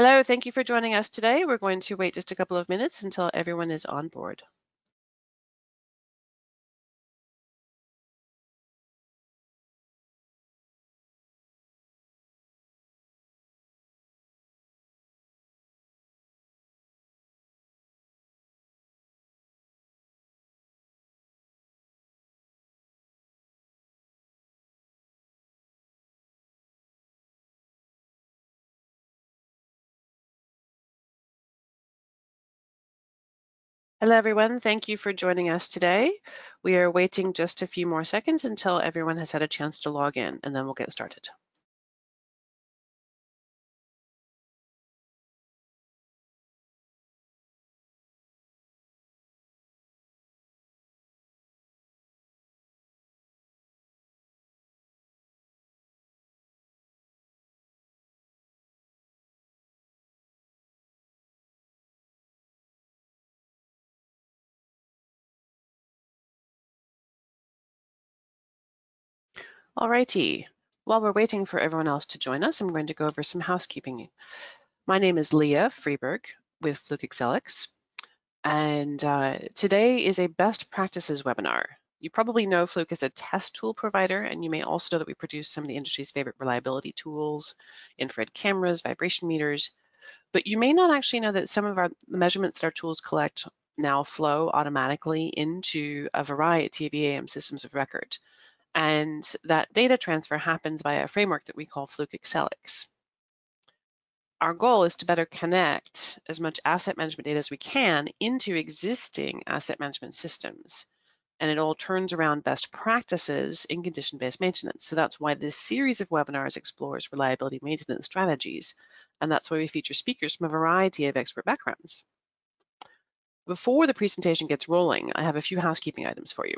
Hello, thank you for joining us today. We're going to wait just a couple of minutes until everyone is on board. Hello, everyone. Thank you for joining us today. We are waiting just a few more seconds until everyone has had a chance to log in, and then we'll get started. Alrighty, while we're waiting for everyone else to join us, I'm going to go over some housekeeping. My name is Leah Freeberg with Fluke and uh, today is a best practices webinar. You probably know Fluke is a test tool provider, and you may also know that we produce some of the industry's favorite reliability tools, infrared cameras, vibration meters, but you may not actually know that some of our measurements that our tools collect now flow automatically into a variety of EAM systems of record. And that data transfer happens via a framework that we call Fluke Accelix. Our goal is to better connect as much asset management data as we can into existing asset management systems. And it all turns around best practices in condition-based maintenance. So that's why this series of webinars explores reliability maintenance strategies. And that's why we feature speakers from a variety of expert backgrounds. Before the presentation gets rolling, I have a few housekeeping items for you.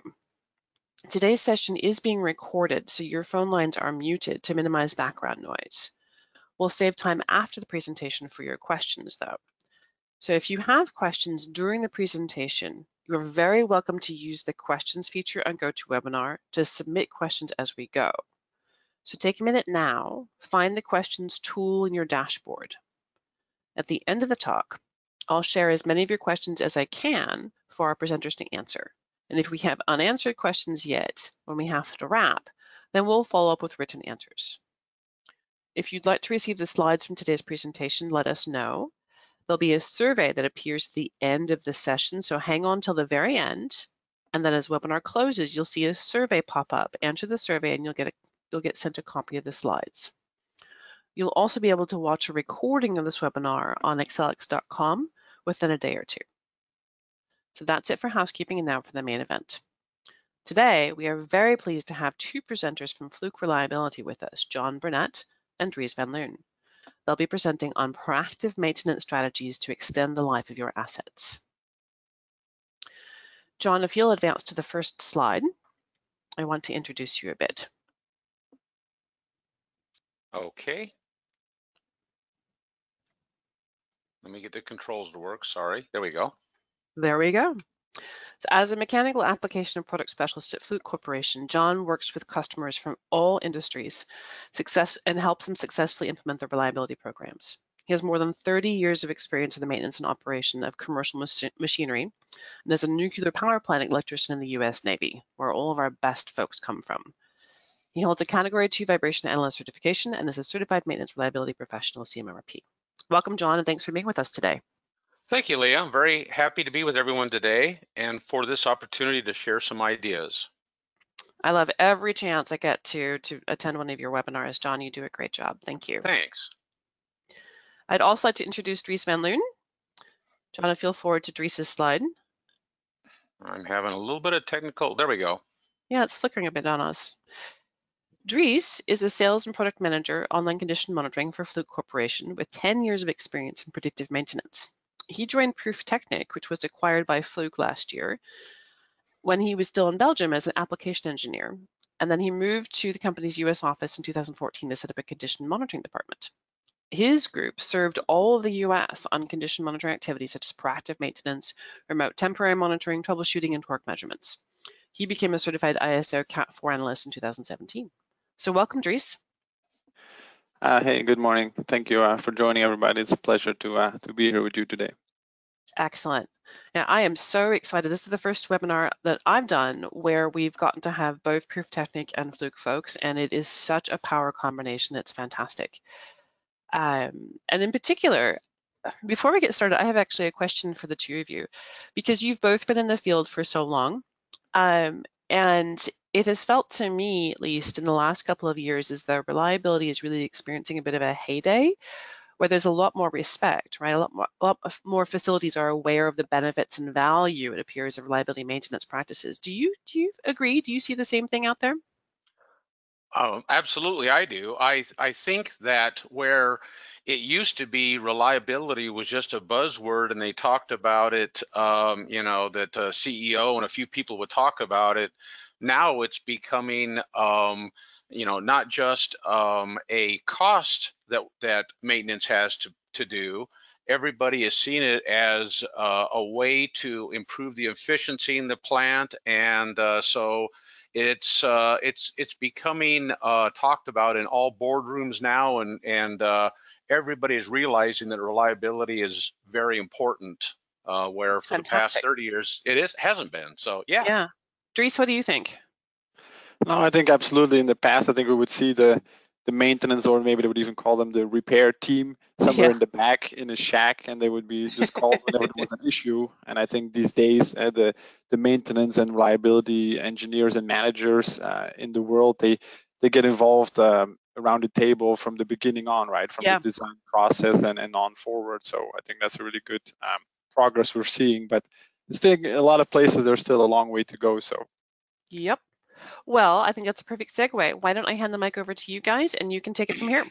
Today's session is being recorded, so your phone lines are muted to minimize background noise. We'll save time after the presentation for your questions though. So if you have questions during the presentation, you're very welcome to use the questions feature on GoToWebinar to submit questions as we go. So take a minute now, find the questions tool in your dashboard. At the end of the talk, I'll share as many of your questions as I can for our presenters to answer. And if we have unanswered questions yet when we have to wrap, then we'll follow up with written answers. If you'd like to receive the slides from today's presentation, let us know. There'll be a survey that appears at the end of the session, so hang on till the very end. And then as webinar closes, you'll see a survey pop up. Answer the survey and you'll get, a, you'll get sent a copy of the slides. You'll also be able to watch a recording of this webinar on accelix.com within a day or two. So that's it for housekeeping and now for the main event. Today, we are very pleased to have two presenters from Fluke Reliability with us, John Burnett and Dries van Loon. They'll be presenting on proactive maintenance strategies to extend the life of your assets. John, if you'll advance to the first slide, I want to introduce you a bit. Okay. Let me get the controls to work. Sorry. There we go. There we go. So as a mechanical application and product specialist at Fluke Corporation, John works with customers from all industries success and helps them successfully implement their reliability programs. He has more than 30 years of experience in the maintenance and operation of commercial mach machinery and is a nuclear power plant electrician in the US Navy, where all of our best folks come from. He holds a Category 2 Vibration Analyst certification and is a Certified Maintenance Reliability Professional CMRP. Welcome, John, and thanks for being with us today. Thank you, Leah. I'm very happy to be with everyone today and for this opportunity to share some ideas. I love every chance I get to to attend one of your webinars. John, you do a great job. Thank you. Thanks. I'd also like to introduce Dries van Loon. John, I feel forward to Dries's slide. I'm having a little bit of technical, there we go. Yeah, it's flickering a bit on us. Dries is a sales and product manager online condition monitoring for Fluke Corporation with 10 years of experience in predictive maintenance he joined Prüftechnik, which was acquired by Fluke last year, when he was still in Belgium as an application engineer. And then he moved to the company's US office in 2014 to set up a condition monitoring department. His group served all of the US on condition monitoring activities such as proactive maintenance, remote temporary monitoring, troubleshooting, and torque measurements. He became a certified ISO CAT 4 analyst in 2017. So welcome, Dries. Uh, hey, good morning. Thank you uh, for joining everybody. It's a pleasure to uh, to be here with you today. Excellent. Now, I am so excited. This is the first webinar that I've done where we've gotten to have both Prüftechnik and Fluke folks, and it is such a power combination. It's fantastic. Um, and in particular, before we get started, I have actually a question for the two of you, because you've both been in the field for so long, um, and it has felt to me, at least in the last couple of years, is though reliability is really experiencing a bit of a heyday where there's a lot more respect, right? A lot more, a lot more facilities are aware of the benefits and value, it appears, of reliability maintenance practices. Do you do you agree? Do you see the same thing out there? Oh, absolutely, I do. I I think that where it used to be reliability was just a buzzword, and they talked about it. Um, you know that CEO and a few people would talk about it. Now it's becoming um, you know, not just um, a cost that that maintenance has to to do. Everybody is seeing it as uh, a way to improve the efficiency in the plant, and uh, so it's uh, it's it's becoming uh, talked about in all boardrooms now, and and uh, everybody is realizing that reliability is very important. Uh, where for Fantastic. the past 30 years it is hasn't been. So yeah. Yeah. Dries, what do you think? No, I think absolutely. In the past, I think we would see the the maintenance, or maybe they would even call them the repair team, somewhere yeah. in the back in a shack, and they would be just called whenever there was an issue. And I think these days, uh, the the maintenance and reliability engineers and managers uh, in the world, they they get involved um, around the table from the beginning on, right, from yeah. the design process and, and on forward. So I think that's a really good um, progress we're seeing. But still, a lot of places there's still a long way to go. So. Yep, well, I think that's a perfect segue. Why don't I hand the mic over to you guys and you can take it from here.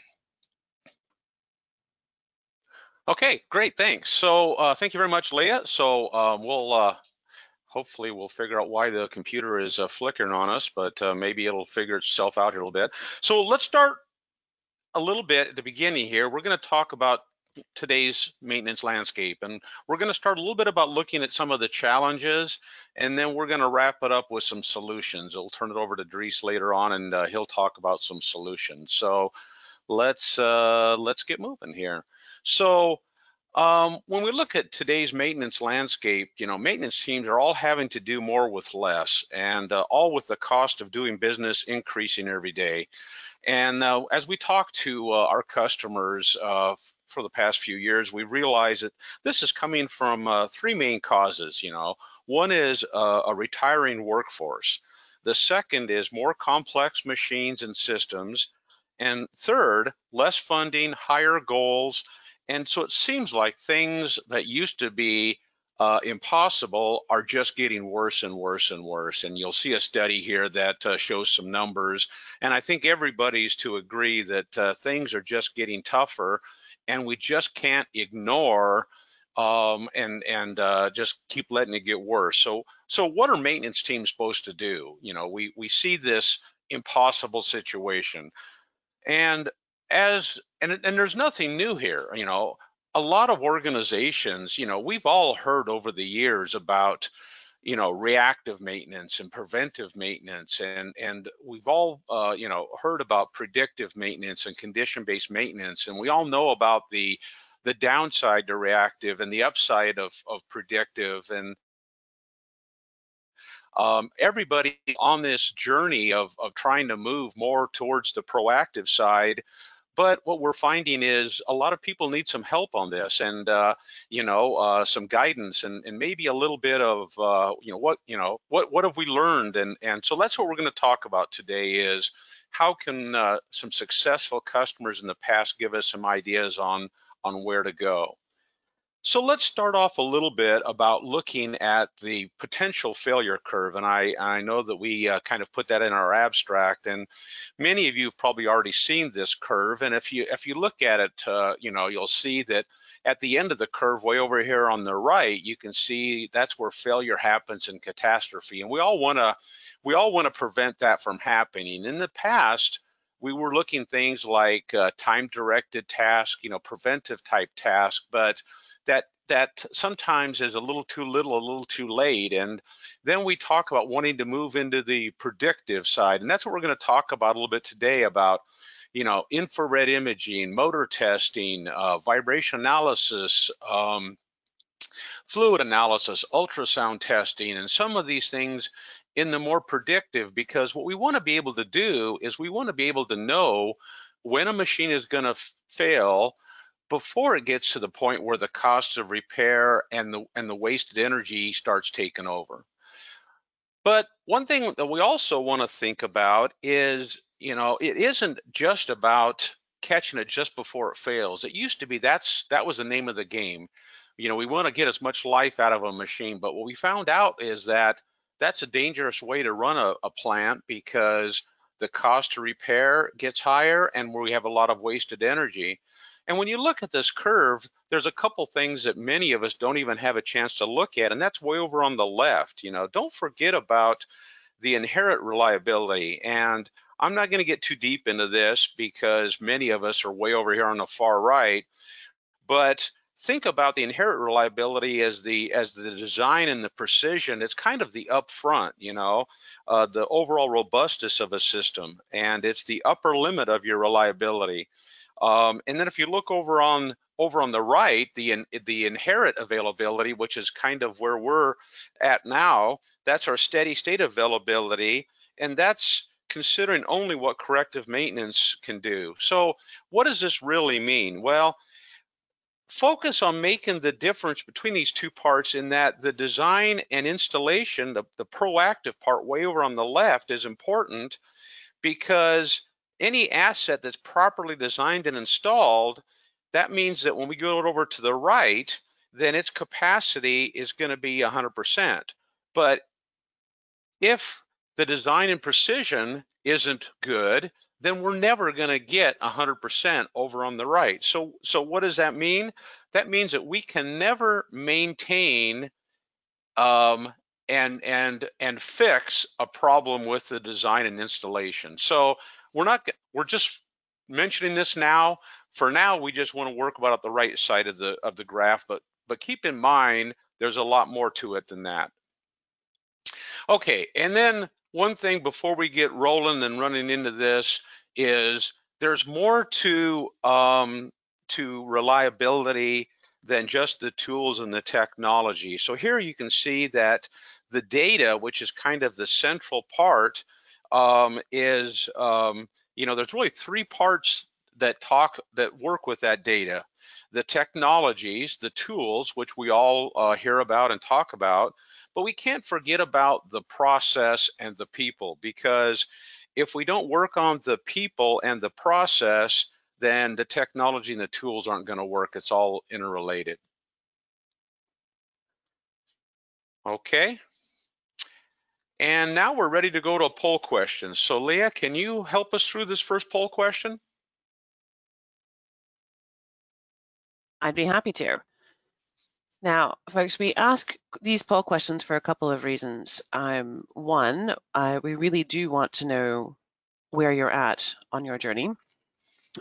Okay, great, thanks. So uh, thank you very much, Leah. So um, we'll uh, hopefully we'll figure out why the computer is uh, flickering on us, but uh, maybe it'll figure itself out here a little bit. So let's start a little bit at the beginning here. We're going to talk about today's maintenance landscape. And we're going to start a little bit about looking at some of the challenges, and then we're going to wrap it up with some solutions. I'll turn it over to Dries later on, and uh, he'll talk about some solutions. So let's uh, let's get moving here. So um, when we look at today's maintenance landscape, you know, maintenance teams are all having to do more with less, and uh, all with the cost of doing business increasing every day. And uh, as we talk to uh, our customers uh, for the past few years, we realize that this is coming from uh, three main causes. You know, one is uh, a retiring workforce. The second is more complex machines and systems. And third, less funding, higher goals. And so it seems like things that used to be uh, impossible are just getting worse and worse and worse. And you'll see a study here that uh, shows some numbers. And I think everybody's to agree that uh, things are just getting tougher and we just can't ignore um, and and uh, just keep letting it get worse. So so what are maintenance teams supposed to do? You know, we we see this impossible situation, and as and and there's nothing new here. You know, a lot of organizations, you know, we've all heard over the years about, you know, reactive maintenance and preventive maintenance, and and we've all, uh, you know, heard about predictive maintenance and condition-based maintenance, and we all know about the the downside to reactive and the upside of of predictive, and um, everybody on this journey of of trying to move more towards the proactive side but what we're finding is a lot of people need some help on this and, uh, you know, uh, some guidance and, and maybe a little bit of, uh, you know, what, you know, what, what have we learned? And, and so that's what we're going to talk about today is how can uh, some successful customers in the past give us some ideas on, on where to go? So let's start off a little bit about looking at the potential failure curve. And I, I know that we uh, kind of put that in our abstract and many of you have probably already seen this curve. And if you if you look at it, uh, you know, you'll see that at the end of the curve way over here on the right, you can see that's where failure happens in catastrophe. And we all wanna, we all wanna prevent that from happening. In the past, we were looking things like uh, time directed task, you know, preventive type task, but that that sometimes is a little too little, a little too late. And then we talk about wanting to move into the predictive side. And that's what we're going to talk about a little bit today about, you know, infrared imaging, motor testing, uh, vibration analysis, um, fluid analysis, ultrasound testing, and some of these things in the more predictive because what we want to be able to do is we want to be able to know when a machine is going to fail before it gets to the point where the cost of repair and the and the wasted energy starts taking over. But one thing that we also want to think about is, you know, it isn't just about catching it just before it fails. It used to be that's that was the name of the game. You know, we want to get as much life out of a machine, but what we found out is that that's a dangerous way to run a, a plant because the cost to repair gets higher and we have a lot of wasted energy. And when you look at this curve, there's a couple things that many of us don't even have a chance to look at, and that's way over on the left. You know, don't forget about the inherent reliability. And I'm not going to get too deep into this because many of us are way over here on the far right, but think about the inherent reliability as the as the design and the precision it's kind of the upfront you know uh, the overall robustness of a system and it's the upper limit of your reliability. Um, and then if you look over on over on the right the in, the inherent availability which is kind of where we're at now that's our steady state availability and that's considering only what corrective maintenance can do. So what does this really mean? Well focus on making the difference between these two parts in that the design and installation, the, the proactive part way over on the left is important because any asset that's properly designed and installed, that means that when we go over to the right, then its capacity is going to be 100%. But if the design and precision isn't good, then we're never going to get 100% over on the right. So, so what does that mean? That means that we can never maintain um, and and and fix a problem with the design and installation. So we're not we're just mentioning this now. For now, we just want to work about the right side of the of the graph, but but keep in mind there's a lot more to it than that. Okay, and then one thing before we get rolling and running into this is there's more to um, to reliability than just the tools and the technology. So here you can see that the data, which is kind of the central part, um, is um, you know there's really three parts that talk that work with that data the technologies the tools which we all uh, hear about and talk about but we can't forget about the process and the people because if we don't work on the people and the process, then the technology and the tools aren't going to work. It's all interrelated. Okay. And now we're ready to go to a poll question. So Leah, can you help us through this first poll question? I'd be happy to. Now, folks, we ask these poll questions for a couple of reasons. Um, one, uh, we really do want to know where you're at on your journey.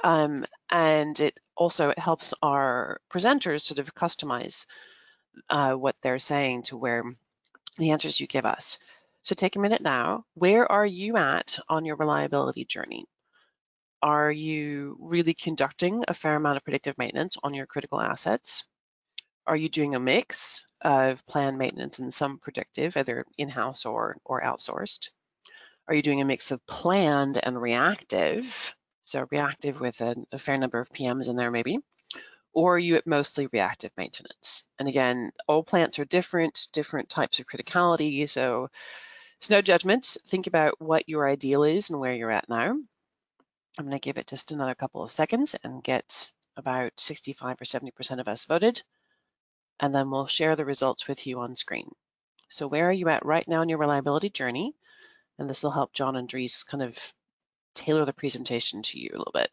Um, and it also it helps our presenters sort of customize uh, what they're saying to where the answers you give us. So take a minute now. Where are you at on your reliability journey? Are you really conducting a fair amount of predictive maintenance on your critical assets? Are you doing a mix of planned maintenance and some predictive, either in-house or, or outsourced? Are you doing a mix of planned and reactive? So reactive with a, a fair number of PMs in there maybe, or are you at mostly reactive maintenance? And again, all plants are different, different types of criticality. So it's no judgment. Think about what your ideal is and where you're at now. I'm going to give it just another couple of seconds and get about 65 or 70% of us voted and then we'll share the results with you on screen. So where are you at right now in your reliability journey? And this will help John and Dries kind of tailor the presentation to you a little bit.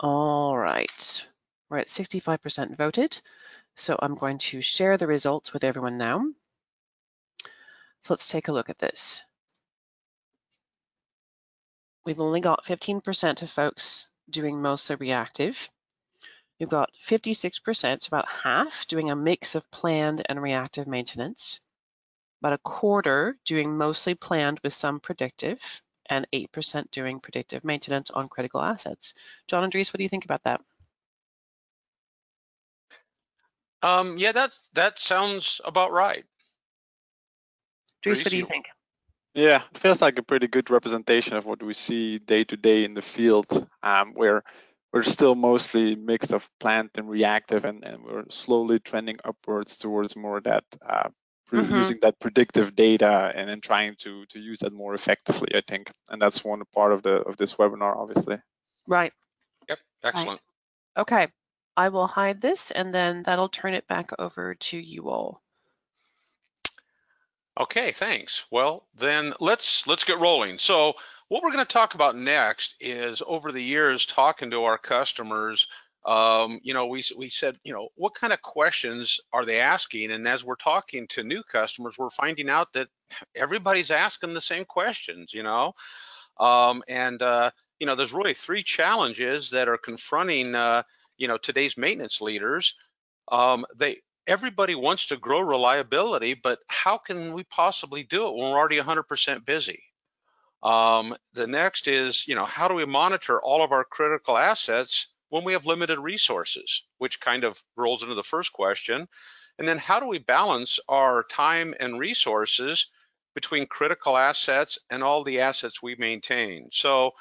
All right, we're at 65% voted. So I'm going to share the results with everyone now. So let's take a look at this. We've only got 15% of folks doing mostly reactive. You've got 56%, so about half, doing a mix of planned and reactive maintenance. About a quarter doing mostly planned with some predictive, and 8% doing predictive maintenance on critical assets. John and Dries, what do you think about that? Um, yeah, that that sounds about right. Dries, what do you think? Yeah, it feels like a pretty good representation of what we see day to day in the field, um, where we're still mostly mixed of plant and reactive, and, and we're slowly trending upwards towards more that uh, mm-hmm. using that predictive data and then trying to to use that more effectively. I think, and that's one part of the of this webinar, obviously. Right. Yep. Excellent. Right. Okay. I will hide this, and then that'll turn it back over to you all. Okay, thanks. Well, then let's let's get rolling. So what we're going to talk about next is over the years talking to our customers. Um, you know, we we said, you know, what kind of questions are they asking? And as we're talking to new customers, we're finding out that everybody's asking the same questions. You know, um, and uh, you know, there's really three challenges that are confronting uh, you know today's maintenance leaders. Um, they everybody wants to grow reliability, but how can we possibly do it when we're already 100% busy? Um, the next is, you know, how do we monitor all of our critical assets when we have limited resources, which kind of rolls into the first question. And then how do we balance our time and resources between critical assets and all the assets we maintain? So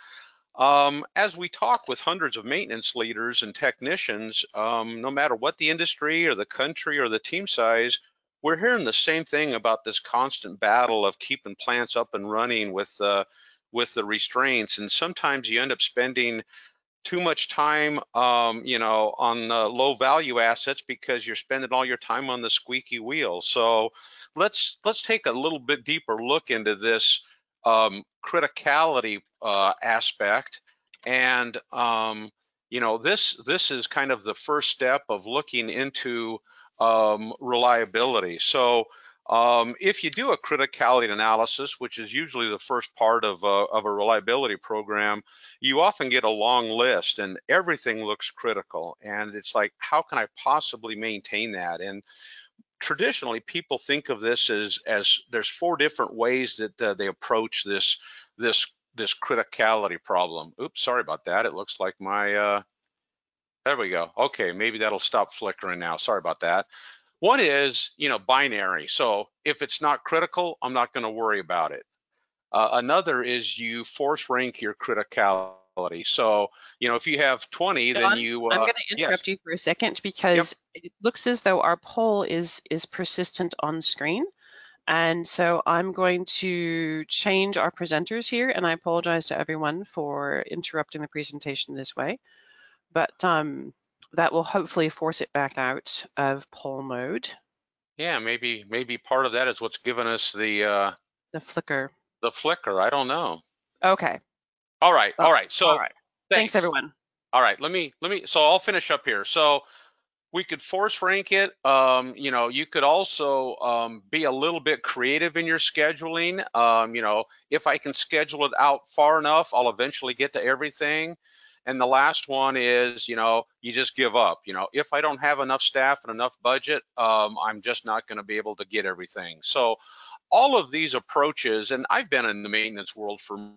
um, as we talk with hundreds of maintenance leaders and technicians, um, no matter what the industry or the country or the team size, we're hearing the same thing about this constant battle of keeping plants up and running with uh, with the restraints. And sometimes you end up spending too much time, um, you know, on uh, low value assets because you're spending all your time on the squeaky wheel. So let's let's take a little bit deeper look into this um, criticality uh, aspect. And um, you know, this this is kind of the first step of looking into um, reliability. So um, if you do a criticality analysis, which is usually the first part of a, of a reliability program, you often get a long list and everything looks critical. And it's like, how can I possibly maintain that? And traditionally people think of this as as there's four different ways that uh, they approach this this this criticality problem. Oops, sorry about that. It looks like my uh, there we go. Okay, maybe that'll stop flickering now. Sorry about that. One is, you know, binary. So if it's not critical, I'm not going to worry about it. Uh, another is you force rank your criticality so, you know, if you have 20, John, then you. Uh, I'm going to interrupt yes. you for a second because yep. it looks as though our poll is is persistent on screen. And so I'm going to change our presenters here, and I apologize to everyone for interrupting the presentation this way. But um, that will hopefully force it back out of poll mode. Yeah, maybe maybe part of that is what's given us the uh, the flicker. The flicker. I don't know. Okay. All right, all right. So all right. Thanks. thanks everyone. All right, let me let me so I'll finish up here. So we could force rank it. Um, you know, you could also um, be a little bit creative in your scheduling. Um, you know, if I can schedule it out far enough, I'll eventually get to everything. And the last one is, you know, you just give up. You know, if I don't have enough staff and enough budget, um, I'm just not going to be able to get everything. So all of these approaches, and I've been in the maintenance world for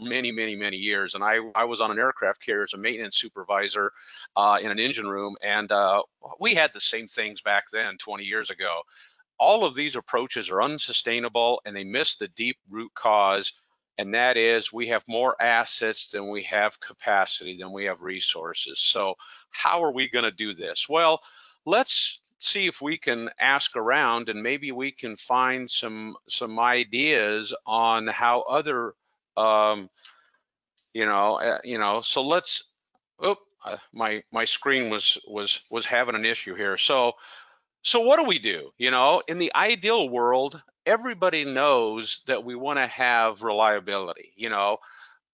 many, many, many years. And I, I was on an aircraft carrier as a maintenance supervisor uh, in an engine room, and uh, we had the same things back then 20 years ago. All of these approaches are unsustainable and they miss the deep root cause, and that is we have more assets than we have capacity, than we have resources. So, how are we going to do this? Well, let's see if we can ask around and maybe we can find some some ideas on how other um, you know, uh, you know. So let's. Oh, uh, my my screen was was was having an issue here. So so what do we do? You know, in the ideal world, everybody knows that we want to have reliability. You know,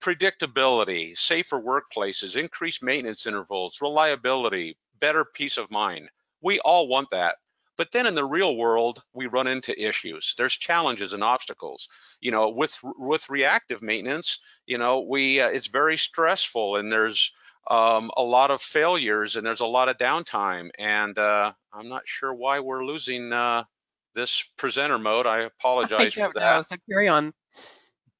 predictability, safer workplaces, increased maintenance intervals, reliability, better peace of mind. We all want that. But then in the real world, we run into issues. There's challenges and obstacles. You know, with with reactive maintenance, you know, we uh, it's very stressful and there's um, a lot of failures and there's a lot of downtime. And uh, I'm not sure why we're losing uh, this presenter mode. I apologize I for that. Know, so carry on.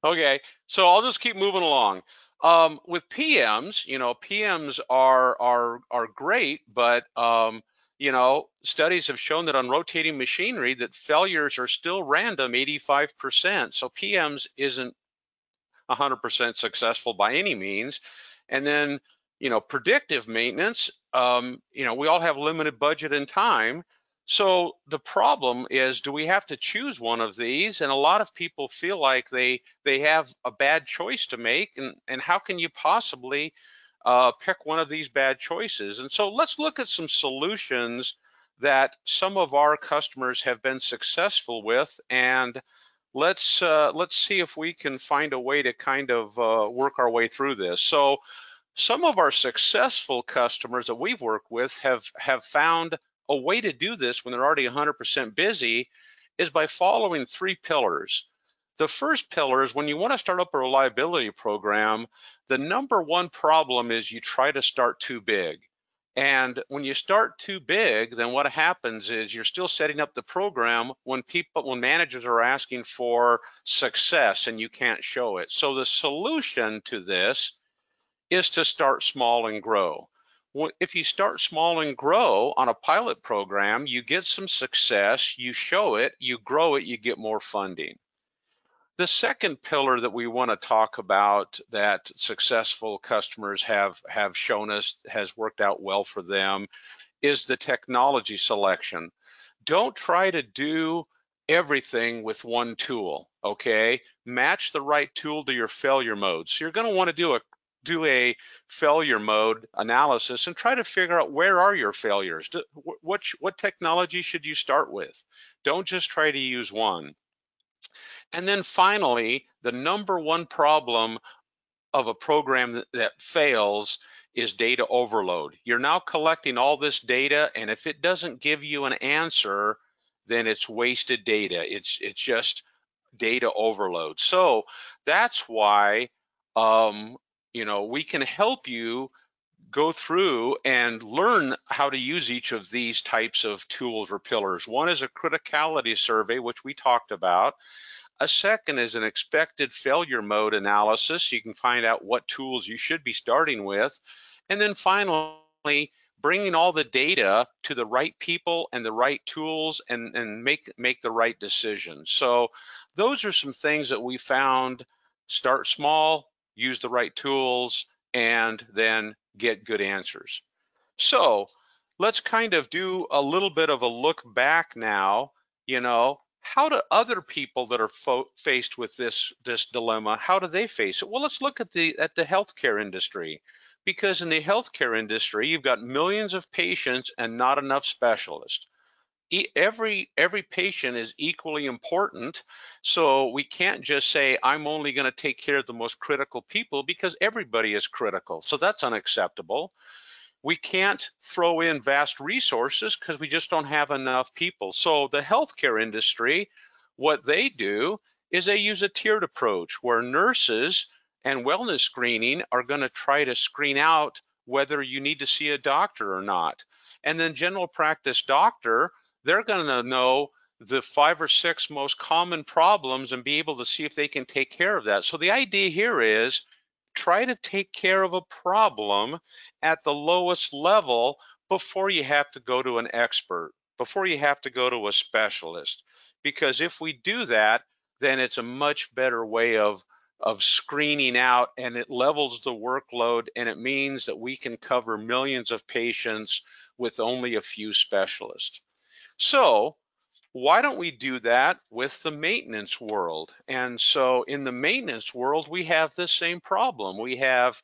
Okay, so I'll just keep moving along. Um, with PMs, you know, PMs are are are great, but um, you know, studies have shown that on rotating machinery that failures are still random 85%. So PMs isn't 100% successful by any means. And then, you know, predictive maintenance, um, you know, we all have limited budget and time. So the problem is, do we have to choose one of these? And a lot of people feel like they they have a bad choice to make, and and how can you possibly uh, pick one of these bad choices? And so let's look at some solutions that some of our customers have been successful with, and let's uh, let's see if we can find a way to kind of uh, work our way through this. So some of our successful customers that we've worked with have have found a way to do this when they're already 100% busy is by following three pillars. The first pillar is when you want to start up a reliability program, the number one problem is you try to start too big. And when you start too big, then what happens is you're still setting up the program when people, when managers are asking for success and you can't show it. So the solution to this is to start small and grow if you start small and grow on a pilot program, you get some success, you show it, you grow it, you get more funding. The second pillar that we want to talk about that successful customers have, have shown us has worked out well for them is the technology selection. Don't try to do everything with one tool, okay? Match the right tool to your failure mode. So you're gonna wanna do a do a failure mode analysis and try to figure out where are your failures. What, what technology should you start with? Don't just try to use one. And then finally, the number one problem of a program that, that fails is data overload. You're now collecting all this data, and if it doesn't give you an answer, then it's wasted data. It's it's just data overload. So that's why um, you know, we can help you go through and learn how to use each of these types of tools or pillars. One is a criticality survey, which we talked about. A second is an expected failure mode analysis. You can find out what tools you should be starting with. And then finally, bringing all the data to the right people and the right tools and, and make, make the right decisions. So those are some things that we found. Start small, use the right tools, and then get good answers. So let's kind of do a little bit of a look back now, you know, how do other people that are faced with this this dilemma how do they face it well let's look at the at the healthcare industry because in the healthcare industry you've got millions of patients and not enough specialists every every patient is equally important. So we can't just say i'm only going to take care of the most critical people because everybody is critical. So that's unacceptable. We can't throw in vast resources because we just don't have enough people. So the healthcare industry what they do is they use a tiered approach where nurses and wellness screening are going to try to screen out whether you need to see a doctor or not. And then general practice doctor they're going to know the five or six most common problems and be able to see if they can take care of that. So the idea here is try to take care of a problem at the lowest level before you have to go to an expert, before you have to go to a specialist. Because if we do that, then it's a much better way of of screening out and it levels the workload and it means that we can cover millions of patients with only a few specialists. So why don't we do that with the maintenance world? And so in the maintenance world, we have the same problem. We have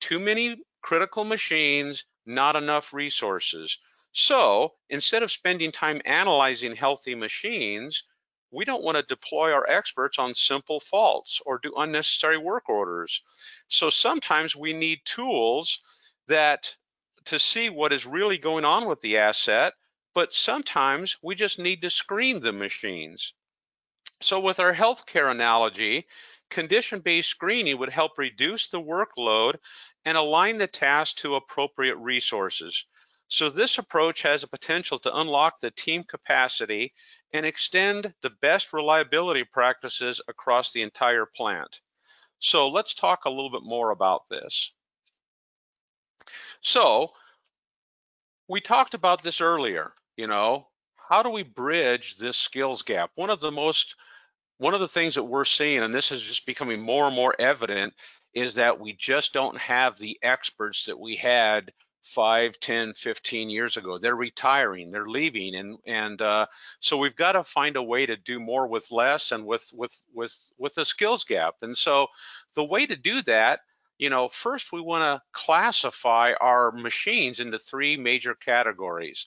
too many critical machines, not enough resources. So instead of spending time analyzing healthy machines, we don't want to deploy our experts on simple faults or do unnecessary work orders. So sometimes we need tools that to see what is really going on with the asset but sometimes we just need to screen the machines. So with our healthcare analogy, condition-based screening would help reduce the workload and align the task to appropriate resources. So this approach has a potential to unlock the team capacity and extend the best reliability practices across the entire plant. So let's talk a little bit more about this. So we talked about this earlier, you know, how do we bridge this skills gap? One of the most, one of the things that we're seeing, and this is just becoming more and more evident, is that we just don't have the experts that we had 5, 10, 15 years ago. They're retiring, they're leaving, and and uh, so we've got to find a way to do more with less and with with with with a skills gap. And so the way to do that, you know, first we want to classify our machines into three major categories.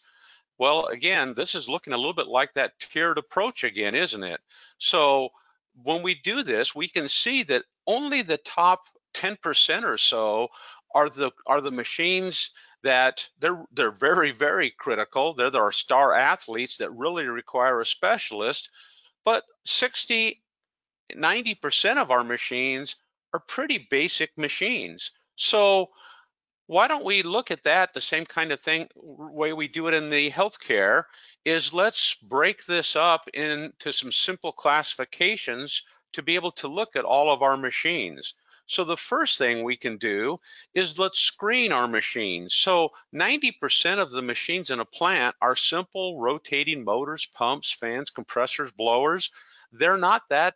Well, again, this is looking a little bit like that tiered approach again, isn't it? So when we do this, we can see that only the top 10% or so are the are the machines that they're they're very very critical. They're our star athletes that really require a specialist. But 60, 90% of our machines are pretty basic machines. So why don't we look at that the same kind of thing way we do it in the healthcare is let's break this up into some simple classifications to be able to look at all of our machines. So the first thing we can do is let's screen our machines. So 90% of the machines in a plant are simple rotating motors, pumps, fans, compressors, blowers. They're not that,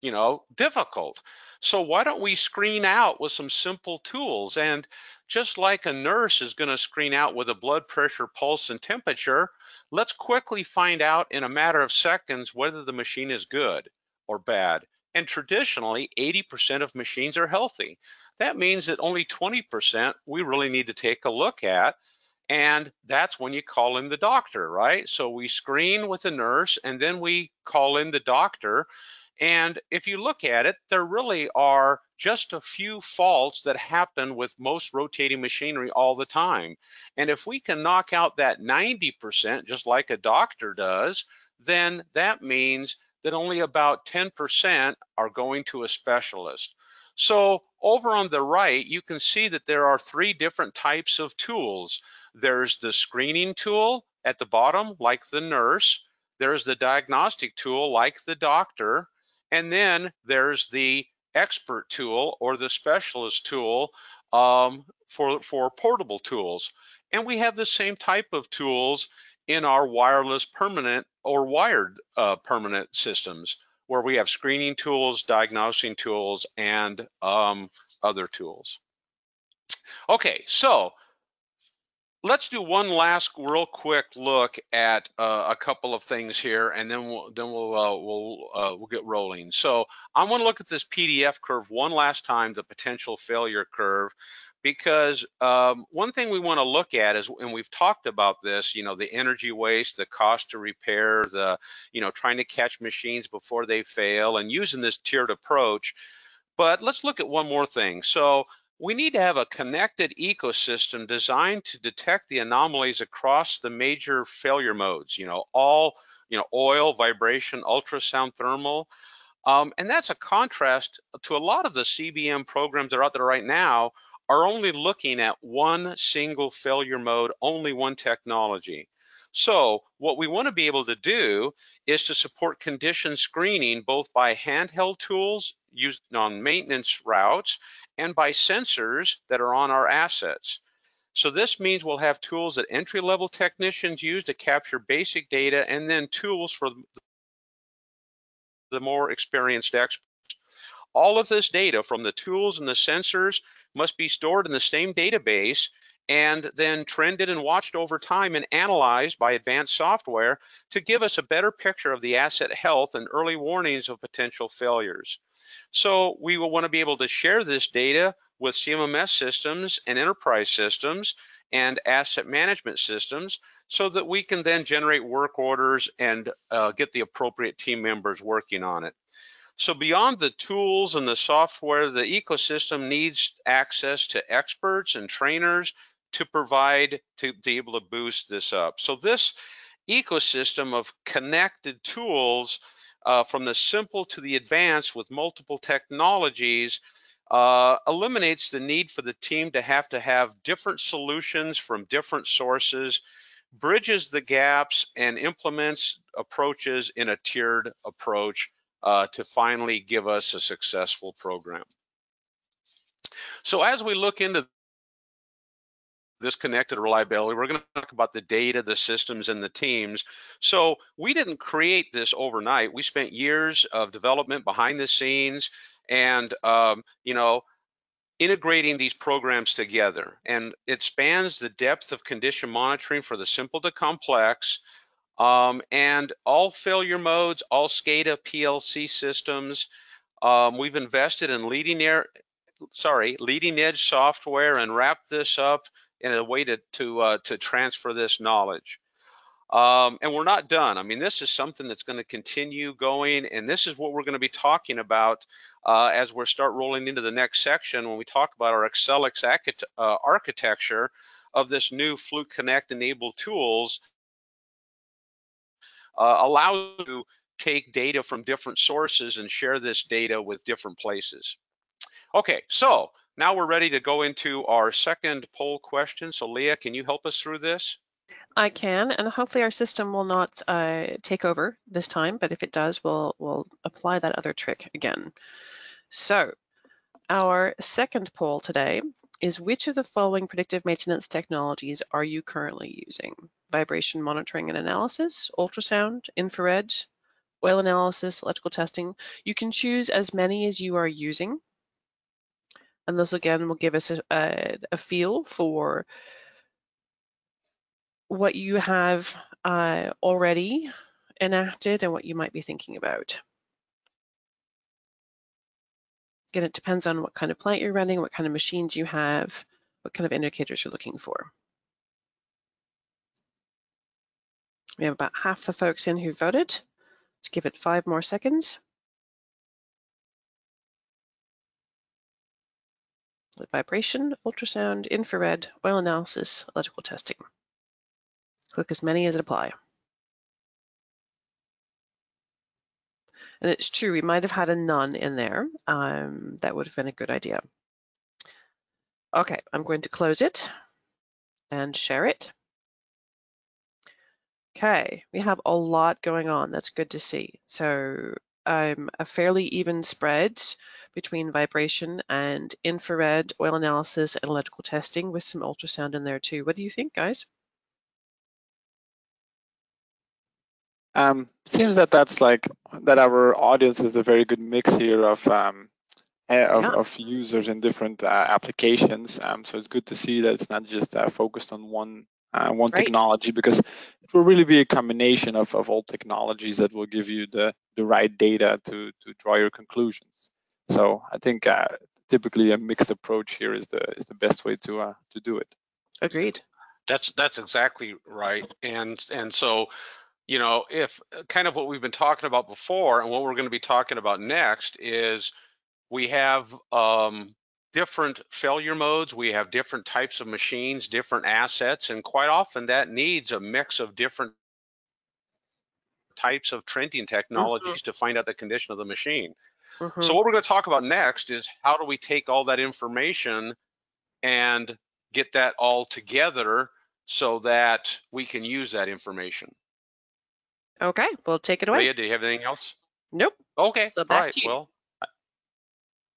you know, difficult. So why don't we screen out with some simple tools? And just like a nurse is going to screen out with a blood pressure, pulse, and temperature, let's quickly find out in a matter of seconds whether the machine is good or bad. And traditionally, 80% of machines are healthy. That means that only 20% we really need to take a look at. And that's when you call in the doctor, right? So we screen with a nurse and then we call in the doctor. And if you look at it, there really are just a few faults that happen with most rotating machinery all the time. And if we can knock out that 90%, just like a doctor does, then that means that only about 10% are going to a specialist. So over on the right, you can see that there are three different types of tools. There's the screening tool at the bottom, like the nurse. There's the diagnostic tool, like the doctor. And then there's the expert tool or the specialist tool um, for, for portable tools. And we have the same type of tools in our wireless permanent or wired uh, permanent systems where we have screening tools, diagnosing tools, and um, other tools. Okay, so let's do one last real quick look at uh, a couple of things here, and then we'll then we'll uh, we'll uh, we'll get rolling. So I want to look at this PDF curve one last time, the potential failure curve, because um, one thing we want to look at is, and we've talked about this, you know, the energy waste, the cost to repair, the, you know, trying to catch machines before they fail and using this tiered approach. But let's look at one more thing. So we need to have a connected ecosystem designed to detect the anomalies across the major failure modes, you know, all, you know, oil, vibration, ultrasound, thermal. Um, and that's a contrast to a lot of the CBM programs that are out there right now are only looking at one single failure mode, only one technology. So what we want to be able to do is to support condition screening both by handheld tools used on maintenance routes and by sensors that are on our assets. So this means we'll have tools that entry-level technicians use to capture basic data and then tools for the more experienced experts. All of this data from the tools and the sensors must be stored in the same database and then trended and watched over time and analyzed by advanced software to give us a better picture of the asset health and early warnings of potential failures. So we will want to be able to share this data with CMMS systems and enterprise systems and asset management systems so that we can then generate work orders and uh, get the appropriate team members working on it. So beyond the tools and the software, the ecosystem needs access to experts and trainers to provide to be able to boost this up. So this ecosystem of connected tools uh, from the simple to the advanced with multiple technologies uh, eliminates the need for the team to have to have different solutions from different sources, bridges the gaps and implements approaches in a tiered approach uh, to finally give us a successful program. So as we look into this connected reliability. We're going to talk about the data, the systems, and the teams. So we didn't create this overnight. We spent years of development behind the scenes and, um, you know, integrating these programs together. And it spans the depth of condition monitoring for the simple to complex, um, and all failure modes, all SCADA PLC systems. Um, we've invested in leading air, sorry, leading edge software and wrapped this up in a way to to uh, to transfer this knowledge. Um, and we're not done. I mean, this is something that's going to continue going, and this is what we're going to be talking about uh, as we start rolling into the next section when we talk about our Accelix uh, architecture of this new Fluke Connect enabled tools uh, allow you to take data from different sources and share this data with different places. Okay, so now we're ready to go into our second poll question. So Leah, can you help us through this? I can, and hopefully our system will not uh, take over this time, but if it does, we'll, we'll apply that other trick again. So our second poll today is which of the following predictive maintenance technologies are you currently using? Vibration monitoring and analysis, ultrasound, infrared, oil analysis, electrical testing. You can choose as many as you are using. And this again will give us a, a, a feel for what you have uh, already enacted and what you might be thinking about. Again, it depends on what kind of plant you're running, what kind of machines you have, what kind of indicators you're looking for. We have about half the folks in who voted. Let's give it five more seconds. Vibration, ultrasound, infrared, oil analysis, electrical testing. Click as many as it apply. And it's true, we might have had a none in there. Um, that would have been a good idea. Okay, I'm going to close it and share it. Okay, we have a lot going on. That's good to see. So um, a fairly even spread between vibration and infrared oil analysis and electrical testing with some ultrasound in there too. What do you think, guys? Um, seems that that's like that our audience is a very good mix here of um, eh, of, yeah. of, users in different uh, applications. Um, so it's good to see that it's not just uh, focused on one uh, one right. technology because it will really be a combination of, of all technologies that will give you the, the right data to, to draw your conclusions. So I think uh, typically a mixed approach here is the is the best way to uh, to do it. Agreed. That's that's exactly right. And and so you know if kind of what we've been talking about before and what we're going to be talking about next is we have um, different failure modes, we have different types of machines, different assets, and quite often that needs a mix of different types of trending mm-hmm. technologies mm -hmm. to find out the condition of the machine. Mm -hmm. So what we're going to talk about next is how do we take all that information and get that all together so that we can use that information. Okay, we'll take it away. Leah, do you have anything else? Nope. Okay, so all right, well,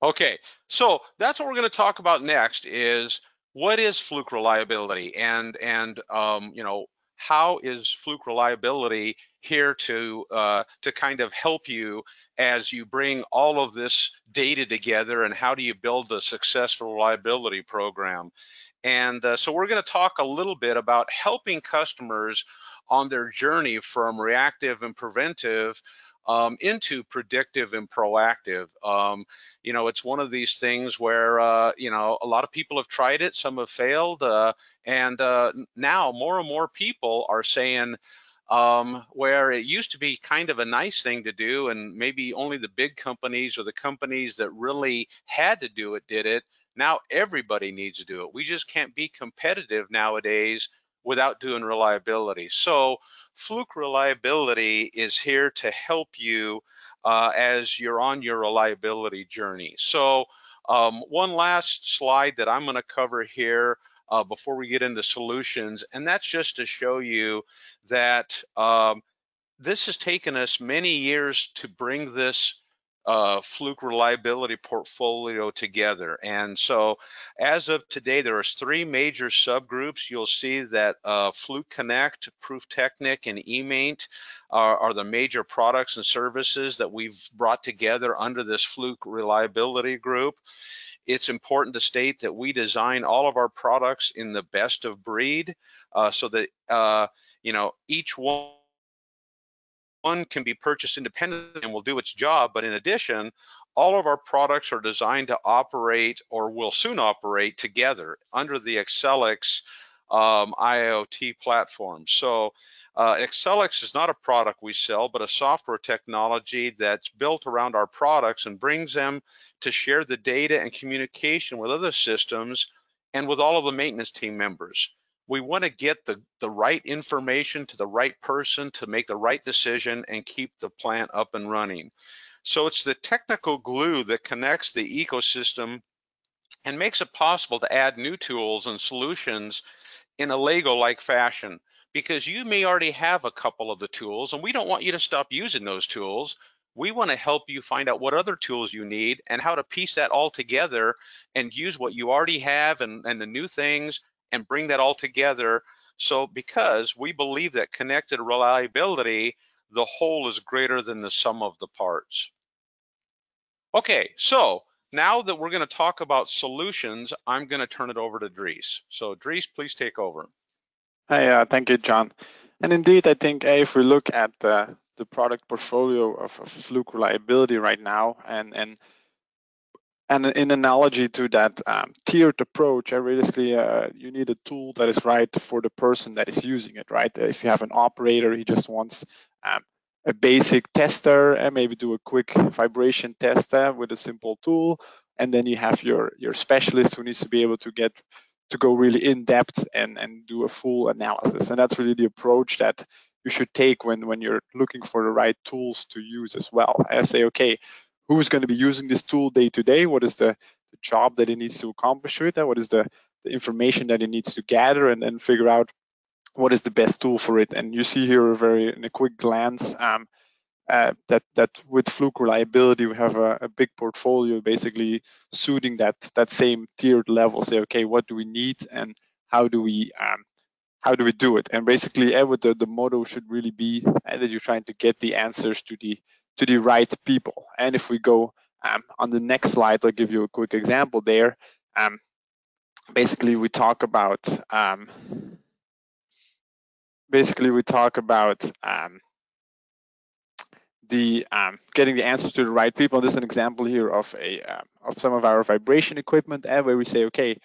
Okay, so that's what we're going to talk about next is what is fluke reliability and and um, you know how is fluke reliability here to uh, to kind of help you as you bring all of this data together and how do you build a successful reliability program? And uh, so we're going to talk a little bit about helping customers on their journey from reactive and preventive um, into predictive and proactive. Um, you know, it's one of these things where, uh, you know, a lot of people have tried it, some have failed, uh, and uh, now more and more people are saying, um, where it used to be kind of a nice thing to do, and maybe only the big companies or the companies that really had to do it did it. Now everybody needs to do it. We just can't be competitive nowadays without doing reliability. So Fluke Reliability is here to help you uh, as you're on your reliability journey. So um, one last slide that I'm going to cover here uh, before we get into solutions, and that's just to show you that um, this has taken us many years to bring this uh, Fluke reliability portfolio together. And so as of today, there are three major subgroups. You'll see that uh, Fluke Connect, Prüftechnik, and eMaint are, are, the major products and services that we've brought together under this Fluke reliability group. It's important to state that we design all of our products in the best of breed uh, so that, uh, you know, each one one can be purchased independently and will do its job, but in addition, all of our products are designed to operate or will soon operate together under the Accelix um, IoT platform. So uh, Accelix is not a product we sell, but a software technology that's built around our products and brings them to share the data and communication with other systems and with all of the maintenance team members we want to get the, the right information to the right person to make the right decision and keep the plant up and running. So it's the technical glue that connects the ecosystem and makes it possible to add new tools and solutions in a Lego-like fashion because you may already have a couple of the tools and we don't want you to stop using those tools. We want to help you find out what other tools you need and how to piece that all together and use what you already have and, and the new things and bring that all together. So because we believe that connected reliability, the whole is greater than the sum of the parts. Okay, so now that we're gonna talk about solutions, I'm gonna turn it over to Dries. So Dries, please take over. Hey, uh, thank you, John. And indeed, I think uh, if we look at the, the product portfolio of, of Fluke Reliability right now, and, and and in analogy to that um, tiered approach, I basically uh, you need a tool that is right for the person that is using it, right? If you have an operator, he just wants um, a basic tester and maybe do a quick vibration test uh, with a simple tool, and then you have your your specialist who needs to be able to get to go really in depth and and do a full analysis, and that's really the approach that you should take when when you're looking for the right tools to use as well. I say, okay, who's going to be using this tool day to day, what is the, the job that it needs to accomplish with that, what is the, the information that it needs to gather, and then figure out what is the best tool for it. And you see here a very in a quick glance um, uh, that that with Fluke reliability we have a, a, big portfolio basically suiting that that same tiered level. Say, okay, what do we need and how do we um, how do we do it? And basically, uh, the, the motto should really be uh, that you're trying to get the answers to the to the right people. And if we go um, on the next slide, I'll give you a quick example there. Um, basically, we talk about um, basically we talk about um, the um, getting the answers to the right people. This is an example here of a um, of some of our vibration equipment, and where we say, okay,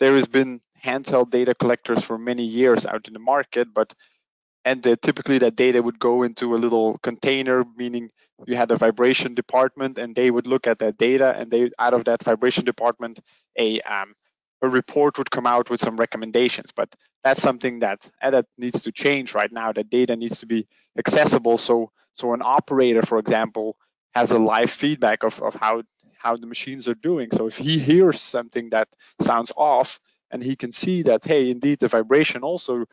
there has been handheld data collectors for many years out in the market, but and the, typically that data would go into a little container meaning you had a vibration department and they would look at that data and they out of that vibration department a um, a report would come out with some recommendations. But that's something that that needs to change right now. That data needs to be accessible. So so an operator for example has a live feedback of, of how how the machines are doing. So if he hears something that sounds off and he can see that hey indeed the vibration also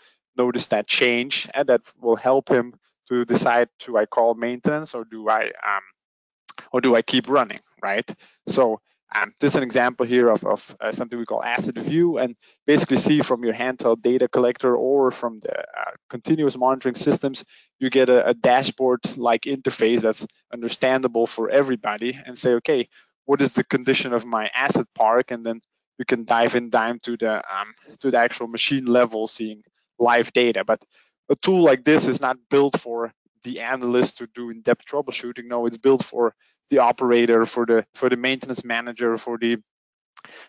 notice that change and that will help him to decide do I call maintenance or do I um, or do I keep running, right? So um, this is an example here of, of uh, something we call asset view and basically see from your handheld data collector or from the uh, continuous monitoring systems, you get a, a dashboard like interface that's understandable for everybody and say, okay, what is the condition of my asset park? And then you can dive in down to the um, to the actual machine level, seeing live data. But a tool like this is not built for the analyst to do in-depth troubleshooting. No, it's built for the operator, for the for the maintenance manager, for the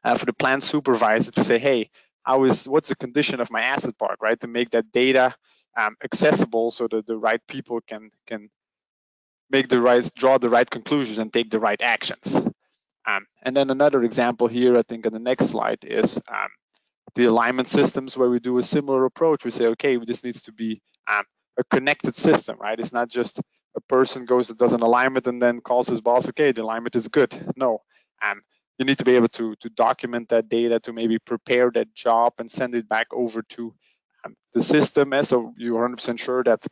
uh, for the plant supervisor to say, hey, how is what's the condition of my asset park, right? To make that data um, accessible so that the right people can can make the right draw the right conclusions and take the right actions. Um, and then another example here, I think on the next slide is um, the alignment systems where we do a similar approach. We say, okay, this needs to be um, a connected system, right? It's not just a person goes and does an alignment and then calls his boss, okay, the alignment is good. No, um, you need to be able to to document that data to maybe prepare that job and send it back over to um, the system, and so you're 100% sure that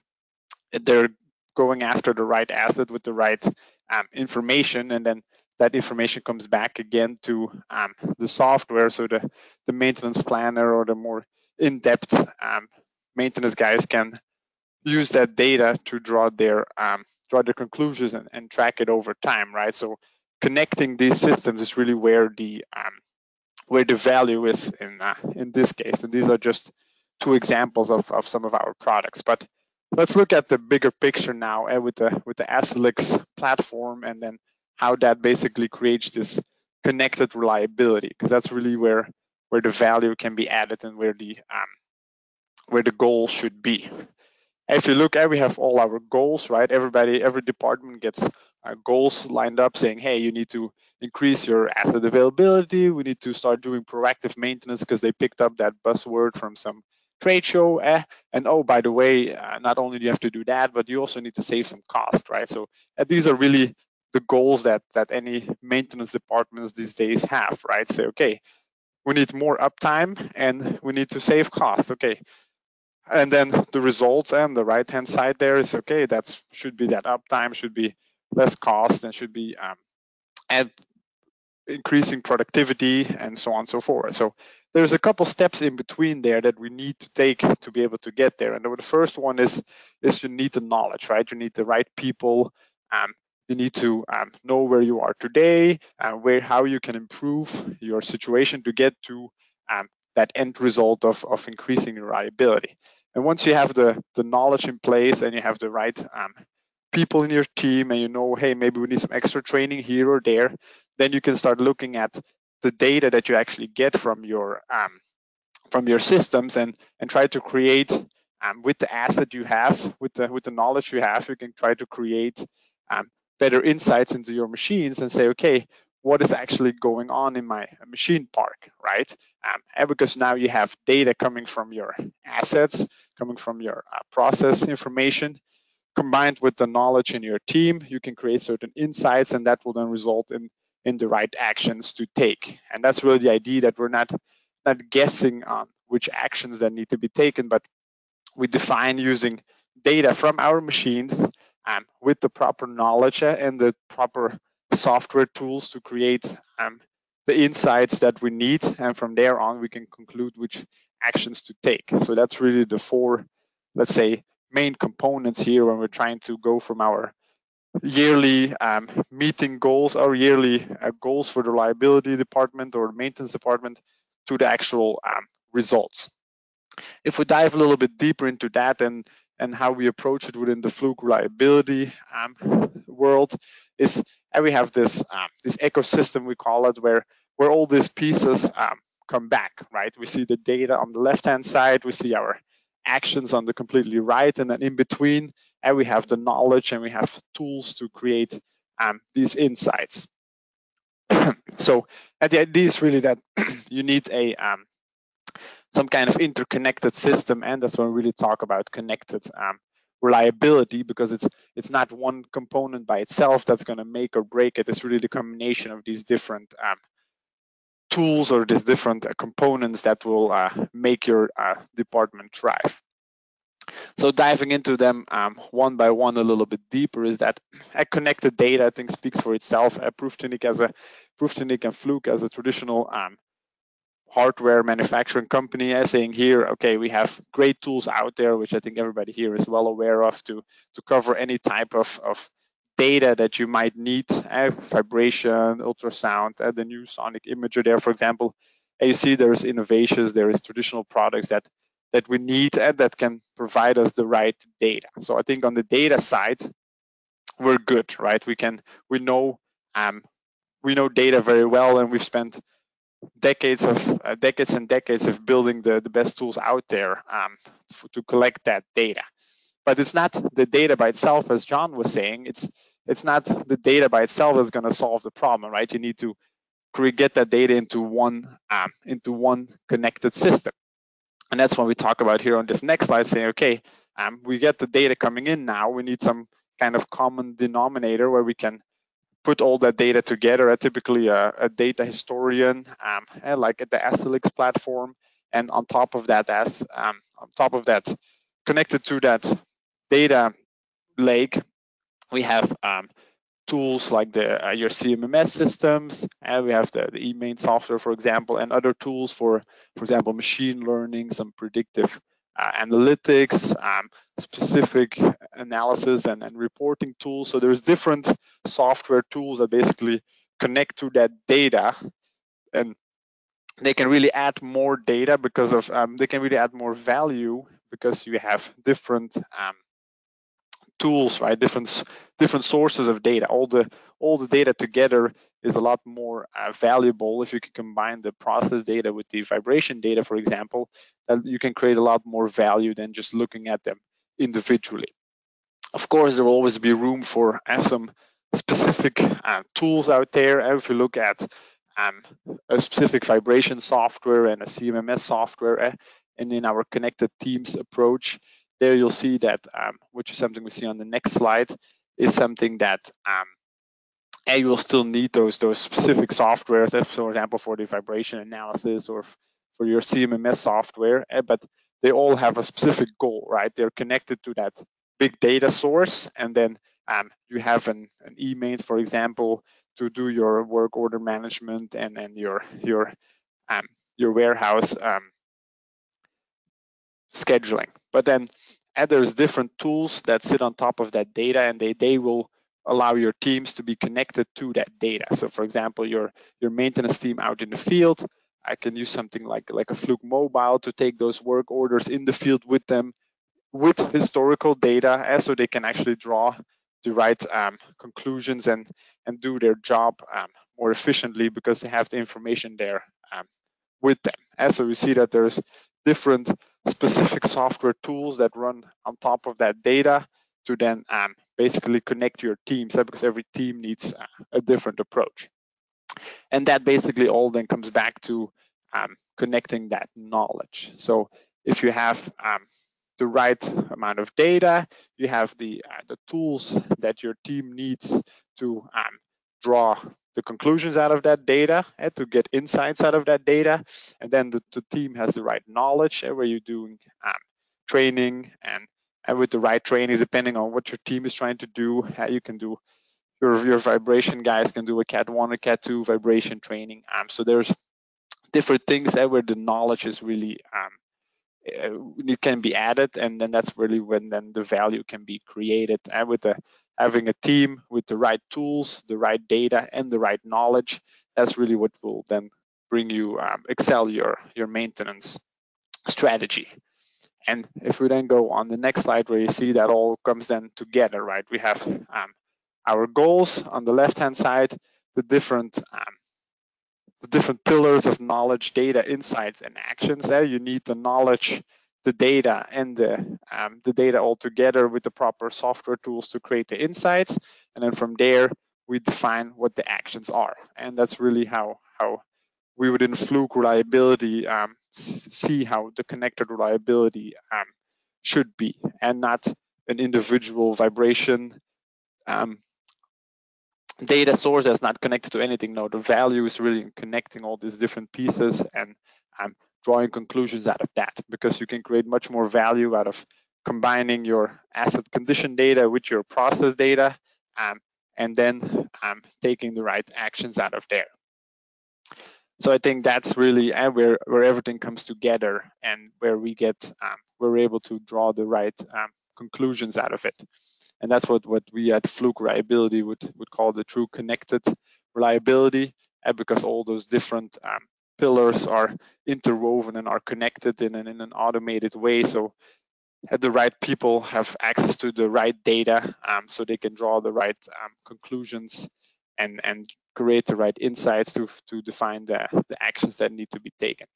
they're going after the right asset with the right um, information, and then that information comes back again to um, the software. So the, the maintenance planner or the more in-depth um, maintenance guys can use that data to draw their um, draw their conclusions and, and, track it over time, right? So connecting these systems is really where the um, where the value is in uh, in this case. And these are just two examples of, of some of our products. But let's look at the bigger picture now uh, with the with the Accelix platform and then how that basically creates this connected reliability because that's really where where the value can be added and where the um, where the goal should be. If you look at, we have all our goals, right? Everybody, every department gets uh, goals lined up saying, hey, you need to increase your asset availability. We need to start doing proactive maintenance because they picked up that buzzword from some trade show. Eh? And oh, by the way, uh, not only do you have to do that, but you also need to save some cost, right? So uh, these are really the goals that that any maintenance departments these days have, right? Say, okay, we need more uptime and we need to save cost. Okay. And then the results and the right hand side there is okay, that should be that uptime, should be less cost and should be um, and increasing productivity and so on and so forth. So there's a couple steps in between there that we need to take to be able to get there. And the first one is is you need the knowledge, right? You need the right people um, you need to um, know where you are today and where how you can improve your situation to get to um, that end result of, of increasing reliability. And once you have the, the knowledge in place and you have the right um, people in your team and you know, hey, maybe we need some extra training here or there, then you can start looking at the data that you actually get from your um, from your systems and and try to create um, with the asset you have, with the with the knowledge you have, you can try to create um, better insights into your machines and say, okay, what is actually going on in my machine park, right? Um, and because now you have data coming from your assets, coming from your uh, process information, combined with the knowledge in your team, you can create certain insights, and that will then result in in the right actions to take. And that's really the idea that we're not not guessing on which actions that need to be taken, but we define using data from our machines um, with the proper knowledge and the proper software tools to create um, the insights that we need. And from there on, we can conclude which actions to take. So that's really the four, let's say, main components here when we're trying to go from our yearly um, meeting goals, our yearly uh, goals for the reliability department or maintenance department to the actual um, results. If we dive a little bit deeper into that and and how we approach it within the Fluke reliability um, world is and we have this um, this ecosystem we call it where where all these pieces um, come back right? We see the data on the left hand side we see our actions on the completely right and then in between and we have the knowledge and we have tools to create um, these insights. So and the idea is really that you need a um, some kind of interconnected system, and that's when we really talk about connected um, reliability because it's it's not one component by itself that's going to make or break it. It's really the combination of these different um, tools or these different uh, components that will uh, make your uh, department thrive. So diving into them um, one by one a little bit deeper is that connected data I think speaks for itself. Uh, Prüftechnik as a Prüftechnik and Fluke as a traditional um, hardware manufacturing company as saying here, okay, we have great tools out there, which I think everybody here is well aware of to, to cover any type of, of data that you might need, uh, vibration, ultrasound, uh, the new sonic imager there, for example. And you see there's innovations, there is traditional products that that we need and that can provide us the right data. So I think on the data side, we're good, right? We can we know um, we know data very well, and we've spent decades of uh, decades and decades of building the, the best tools out there um, to, collect that data. But it's not the data by itself, as John was saying. It's it's not the data by itself that's going to solve the problem, right? You need to get that data into one um, into one connected system, and that's what we talk about here on this next slide. Saying, okay, um, we get the data coming in now. We need some kind of common denominator where we can put all that data together. Uh, typically, a, a, data historian, um, like at the Accelix platform, and on top of that, as um, on top of that, connected to that data lake, we have um, tools like the uh, your CMMS systems, and we have the, the eMaint software, for example, and other tools for, for example, machine learning, some predictive uh, analytics, um, specific analysis and, and reporting tools. So there's different software tools that basically connect to that data and they can really add more data because of um, they can really add more value because you have different um, tools right different different sources of data all the all the data together is a lot more uh, valuable if you can combine the process data with the vibration data for example that you can create a lot more value than just looking at them individually of course there will always be room for uh, some specific uh, tools out there if you look at um, a specific vibration software and a CMMS software. Uh, and in our connected teams approach, there you'll see that, um, which is something we see on the next slide, is something that um, you will still need those those specific softwares, for example, for the vibration analysis or for your CMMS software, uh, but they all have a specific goal, right? They're connected to that big data source, and then um, you have an, an eMaint, for example, to do your work order management and and your your um, your warehouse um, scheduling. But then there's different tools that sit on top of that data, and they they will allow your teams to be connected to that data. So, for example, your your maintenance team out in the field, I can use something like like a Fluke Mobile to take those work orders in the field with them with historical data, eh, so they can actually draw the right um, conclusions and and do their job um, more efficiently because they have the information there um, with them. And so we see that there's different specific software tools that run on top of that data to then um, basically connect your teams because every team needs uh, a different approach. And that basically all then comes back to um, connecting that knowledge. So if you have um, the right amount of data, you have the, uh, the tools that your team needs to um, draw the conclusions out of that data and eh, to get insights out of that data. And then the, the team has the right knowledge uh, where you're doing um, training and, and with the right trainings, depending on what your team is trying to do, you can do your, your vibration guys can do a cat one or cat two vibration training. Um, so there's different things uh, where the knowledge is really um, uh, it can be added and then that's really when then the value can be created and with the having a team with the right tools the right data and the right knowledge that's really what will then bring you um, excel your your maintenance strategy and if we then go on the next slide where you see that all comes then together right we have um, our goals on the left hand side the different um, the different pillars of knowledge, data, insights, and actions. There, you need the knowledge, the data, and the um, the data all together with the proper software tools to create the insights. And then from there, we define what the actions are. And that's really how how we would in Fluke reliability um, see how the connected reliability um, should be, and not an individual vibration um, data source that's not connected to anything. No, the value is really in connecting all these different pieces and um, drawing conclusions out of that because you can create much more value out of combining your asset condition data with your process data um, and then um, taking the right actions out of there. So I think that's really uh, where, where everything comes together and where we get, um, we're able to draw the right um, conclusions out of it and that's what what we at Fluke Reliability would would call the true connected reliability, and because all those different um, pillars are interwoven and are connected in an in an automated way. So the right people have access to the right data, um, so they can draw the right um, conclusions and and create the right insights to to define the the actions that need to be taken.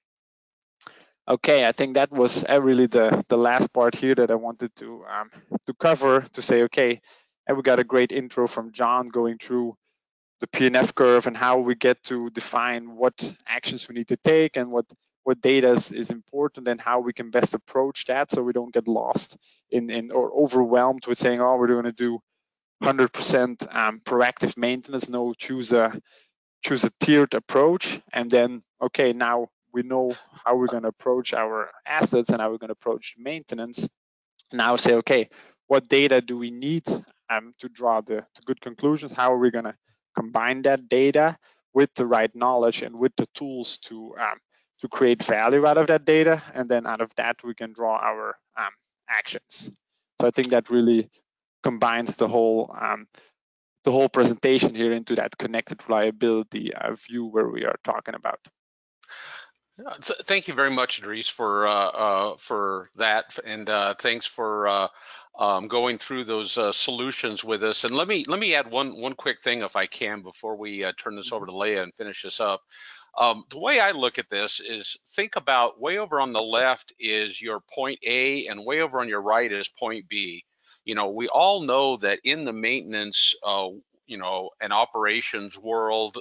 Okay, I think that was uh, really the, the last part here that I wanted to um, to cover to say, okay, and we got a great intro from John going through the PNF curve and how we get to define what actions we need to take and what what data is, is important and how we can best approach that so we don't get lost in, in or overwhelmed with saying, oh, we're going to do 100% um, proactive maintenance. No, choose a choose a tiered approach and then okay now we know how we're going to approach our assets and how we're going to approach maintenance now say okay what data do we need um, to draw the, the good conclusions? How are we going to combine that data with the right knowledge and with the tools to um, to create value out of that data, and then out of that we can draw our um, actions. So I think that really combines the whole um, the whole presentation here into that connected reliability uh, view where we are talking about. Thank you very much, Dries, for uh, uh, for that, and uh, thanks for uh, um, going through those uh, solutions with us. And let me let me add one one quick thing, if I can, before we uh, turn this over to Leah and finish this up. Um, the way I look at this is think about way over on the left is your point A, and way over on your right is point B. You know, we all know that in the maintenance, you know, and operations world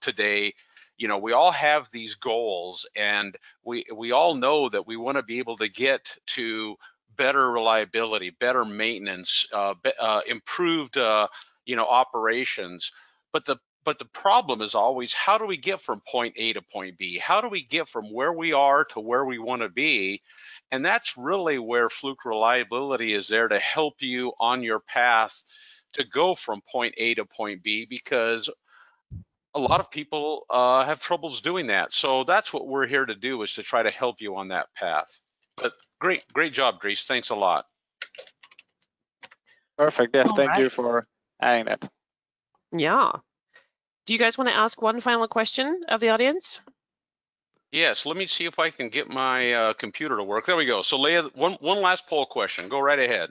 today you know we all have these goals and we we all know that we want to be able to get to better reliability better maintenance uh, uh, improved uh, you know operations but the but the problem is always how do we get from point A to point B? How do we get from where we are to where we want to be? And that's really where Fluke Reliability is there to help you on your path to go from point A to point B because a lot of people uh, have troubles doing that. So that's what we're here to do is to try to help you on that path. But great, great job, Dries. Thanks a lot. Perfect. Yes, All thank right. you for adding that. Yeah. Do you guys want to ask one final question of the audience? Yes, let me see if I can get my uh, computer to work. There we go. So Leah, one, one last poll question. Go right ahead.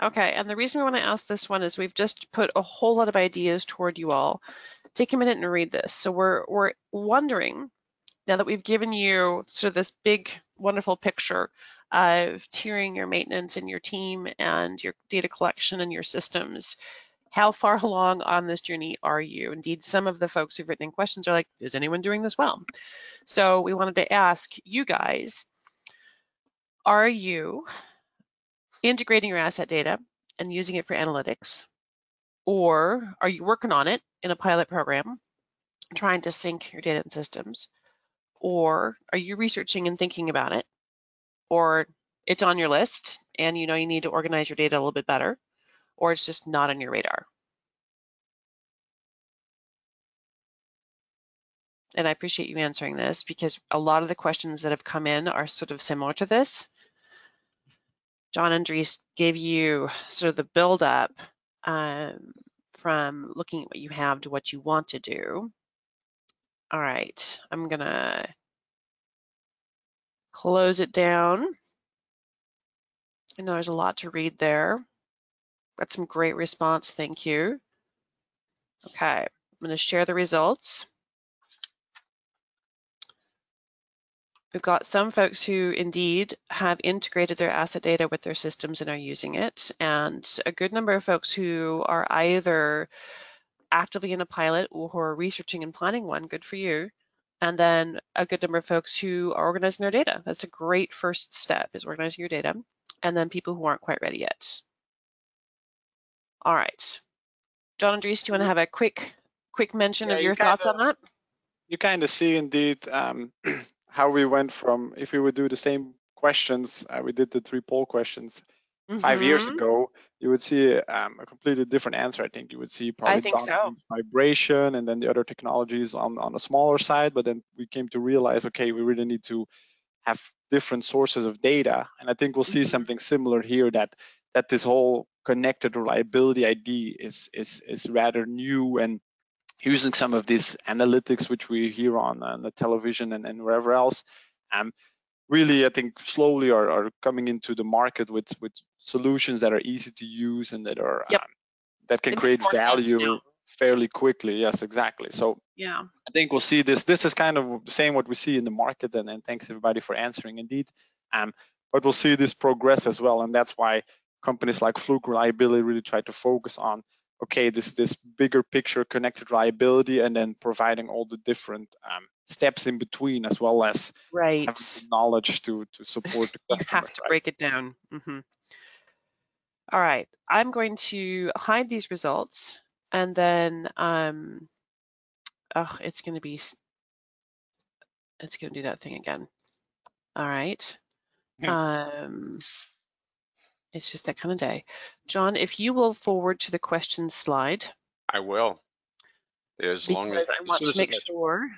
Okay, and the reason we want to ask this one is we've just put a whole lot of ideas toward you all take a minute and read this. So we're, we're wondering, now that we've given you sort of this big, wonderful picture of tiering your maintenance and your team and your data collection and your systems, how far along on this journey are you? Indeed, some of the folks who've written in questions are like, is anyone doing this well? So we wanted to ask you guys, are you integrating your asset data and using it for analytics? Or are you working on it in a pilot program, trying to sync your data and systems? Or are you researching and thinking about it? Or it's on your list and you know you need to organize your data a little bit better, or it's just not on your radar. And I appreciate you answering this because a lot of the questions that have come in are sort of similar to this. John and Dries gave you sort of the build up um, from looking at what you have to what you want to do. All right, I'm gonna close it down. I know there's a lot to read there. Got some great response, thank you. Okay, I'm gonna share the results. We've got some folks who indeed have integrated their asset data with their systems and are using it, and a good number of folks who are either actively in a pilot or who are researching and planning one, good for you. And then a good number of folks who are organizing their data. That's a great first step is organizing your data. And then people who aren't quite ready yet. All right. John and Dries, do you want to have a quick quick mention yeah, of your thoughts kinda, on that? You kind of see indeed um, how we went from if we would do the same questions, uh, we did the three poll questions mm-hmm. five years mm-hmm. ago, you would see um, a completely different answer. I think you would see probably so. vibration and then the other technologies on on a smaller side. But then we came to realize, okay, we really need to have different sources of data, and I think we'll see mm-hmm. something similar here that that this whole connected reliability ID is is is rather new and using some of these analytics which we hear on, on the television and, and wherever else um, really i think slowly are, are coming into the market with with solutions that are easy to use and that are yep. um, that can it create value fairly quickly yes exactly so yeah i think we'll see this this is kind of the same what we see in the market and, and thanks everybody for answering indeed um, but we'll see this progress as well and that's why companies like fluke reliability really try to focus on okay, this this bigger picture connected reliability, and then providing all the different um, steps in between, as well as right knowledge to to support the customer. you have to right? break it down. Mm-hmm. All right, I'm going to hide these results, and then um, oh, it's going to be it's going to do that thing again. All right. Hmm. Um, It's just that kind of day. John, if you will forward to the questions slide. I will. As long as I want to make sure.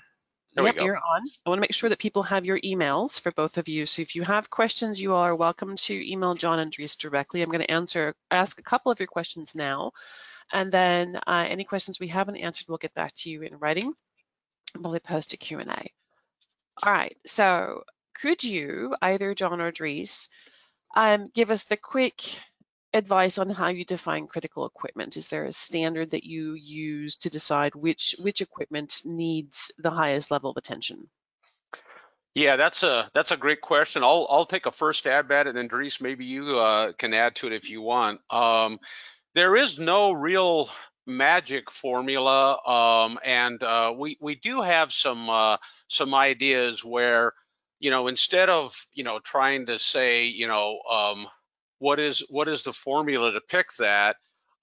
There yep, we go. you're on. I want to make sure that people have your emails for both of you. So if you have questions, you are welcome to email John and Dries directly. I'm going to answer, ask a couple of your questions now, and then uh, any questions we haven't answered, we'll get back to you in writing. They post a Q&A. All right, so could you, either John or Dries, um, give us the quick advice on how you define critical equipment? Is there a standard that you use to decide which which equipment needs the highest level of attention? Yeah, that's a that's a great question. I'll I'll take a first stab at it, and then Dries, maybe you uh, can add to it if you want. Um, there is no real magic formula, um, and uh, we we do have some uh, some ideas where you know instead of you know trying to say you know um, what is what is the formula to pick that,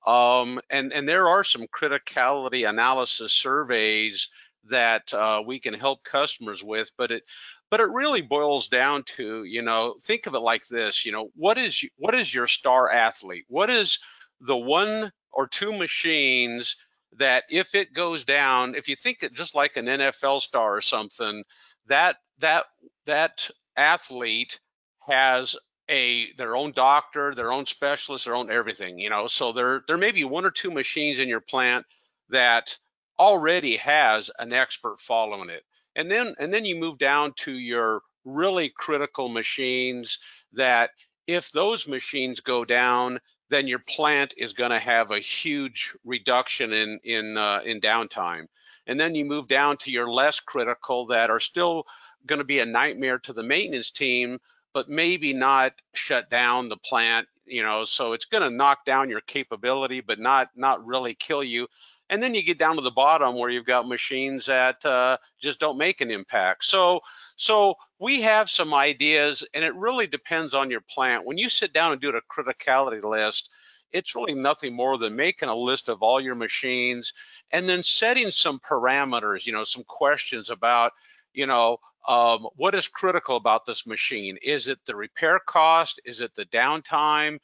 um, and and there are some criticality analysis surveys that uh, we can help customers with, but it but it really boils down to you know think of it like this you know what is what is your star athlete? What is the one or two machines that if it goes down, if you think it just like an NFL star or something, that that that athlete has a their own doctor, their own specialist, their own everything, you know. So there there may be one or two machines in your plant that already has an expert following it. And then and then you move down to your really critical machines that if those machines go down, then your plant is going to have a huge reduction in in uh, in downtime. And then you move down to your less critical that are still going to be a nightmare to the maintenance team, but maybe not shut down the plant. You know, so it's going to knock down your capability, but not not really kill you. And then you get down to the bottom where you've got machines that uh, just don't make an impact. So, so we have some ideas, and it really depends on your plant. When you sit down and do a criticality list, it's really nothing more than making a list of all your machines and then setting some parameters, you know, some questions about, you know, um, what is critical about this machine? Is it the repair cost? Is it the downtime?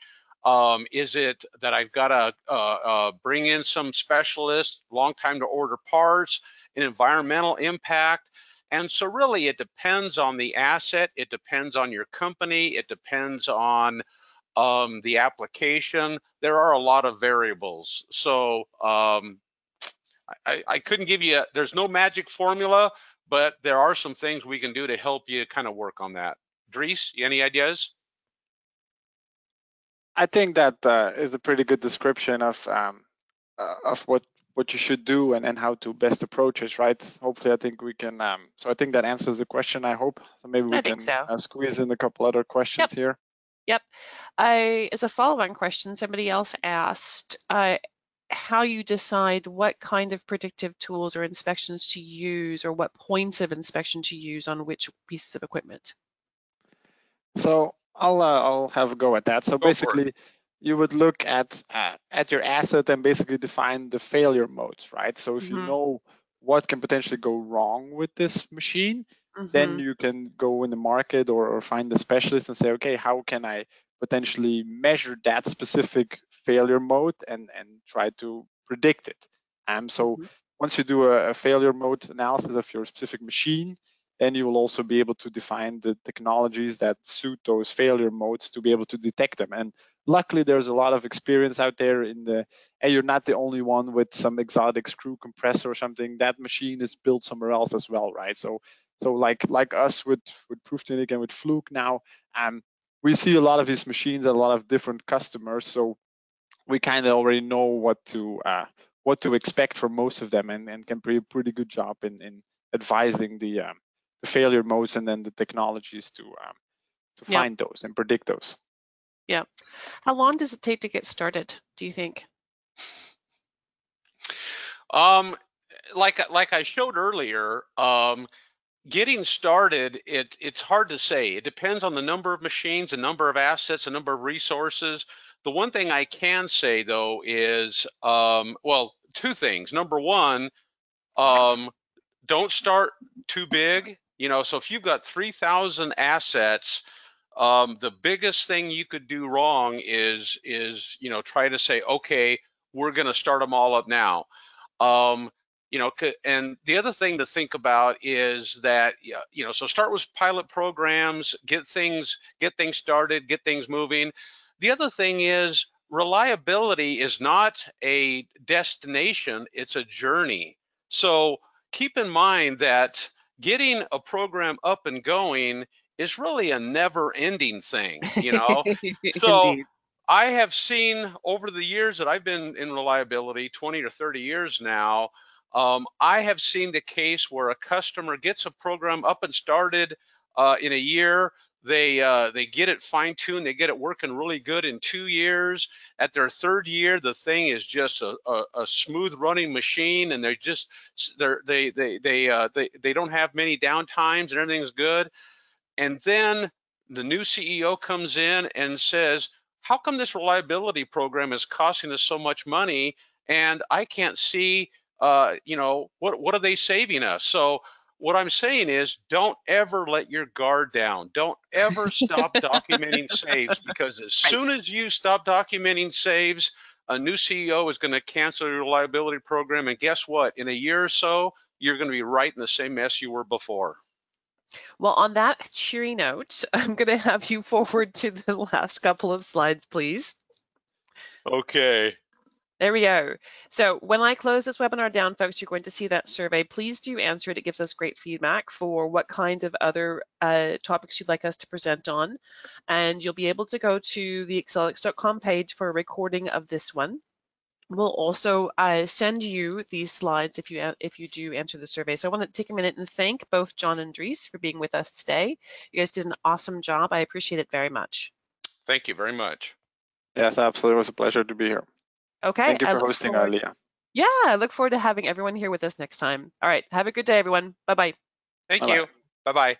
Um, is it that I've got to uh, uh, bring in some specialists, long time to order parts, an environmental impact? And so really it depends on the asset, it depends on your company, it depends on um, the application. There are a lot of variables. So um, I, I couldn't give you, a, there's no magic formula, but there are some things we can do to help you kind of work on that. Dries, any ideas? I think that uh, is a pretty good description of um, uh, of what what you should do and, and how to best approach it, right? Hopefully, I think we can. Um, so I think that answers the question. I hope. So maybe we I can so. uh, squeeze in a couple other questions yep. here. Yep. I, as a follow-on question, somebody else asked uh, how you decide what kind of predictive tools or inspections to use, or what points of inspection to use on which pieces of equipment. So I'll uh, I'll have a go at that. So go basically, you would look at uh, at your asset and basically define the failure modes, right? So if mm -hmm. you Mm-hmm. know what can potentially go wrong with this machine, mm -hmm. then Mm-hmm. you can go in the market or, or find the specialist and say, okay, how can I potentially measure that specific failure mode and and try to predict it? Um, so Mm-hmm. once you do a, a failure mode analysis of your specific machine, then you will also be able to define the technologies that suit those failure modes to be able to detect them. And luckily, there's a lot of experience out there in the, and you're not the only one with some exotic screw compressor or something. That machine is built somewhere else as well, right? So, so like like us with with Prüftechnik and with Fluke now, um, we see a lot of these machines at a lot of different customers. So we kind of already know what to uh, what to expect from most of them, and, and can do a pretty good job in in advising the um, the failure modes and then the technologies to um, to Yeah. find those and predict those. Yeah. How long does it take to get started, do you think? Um, like like I showed earlier, um, getting started, it it's hard to say. It depends on the number of machines, the number of assets, the number of resources. The one thing I can say though is, um, well, two things. Number one, um, don't start too big. You know, so if you've got 3,000 assets, um, the biggest thing you could do wrong is is you know try to say okay we're going to start them all up now. Um, you know and the other thing to think about is that you know so start with pilot programs get things get things started get things moving. The other thing is reliability is not a destination it's a journey. So keep in mind that getting a program up and going is really a never ending thing you know so Indeed. I have seen over the years that I've been in reliability, 20 or 30 years now, um, I have seen the case where a customer gets a program up and started uh, in a year. They uh, they get it fine tuned. They get it working really good in two years. At their third year, the thing is just a, a, a smooth running machine, and they're just they're, they they they uh, they they don't have many downtimes, and everything's good. And then the new CEO comes in and says, how come this reliability program is costing us so much money and I can't see, uh, you know, what, what are they saving us? So what I'm saying is don't ever let your guard down. Don't ever stop documenting saves because as Right. soon as you stop documenting saves, a new CEO is going to cancel your liability program. And guess what? In a year or so, you're going to be right in the same mess you were before. Well, on that cheery note, I'm going to have you forward to the last couple of slides, please. Okay. There we go. So when I close this webinar down, folks, you're going to see that survey. Please do answer it. It gives us great feedback for what kind of other uh, topics you'd like us to present on. And you'll be able to go to the accelix.com page for a recording of this one. We'll also uh, send you these slides if you if you do answer the survey. So I want to take a minute and thank both John and Dries for being with us today. You guys did an awesome job. I appreciate it very much. Thank you very much. Yes, absolutely. It was a pleasure to be here. Okay. Thank you for hosting, forward- Alia. Yeah, I look forward to having everyone here with us next time. All right. Have a good day, everyone. Bye bye. Thank Bye-bye. you. Bye-bye.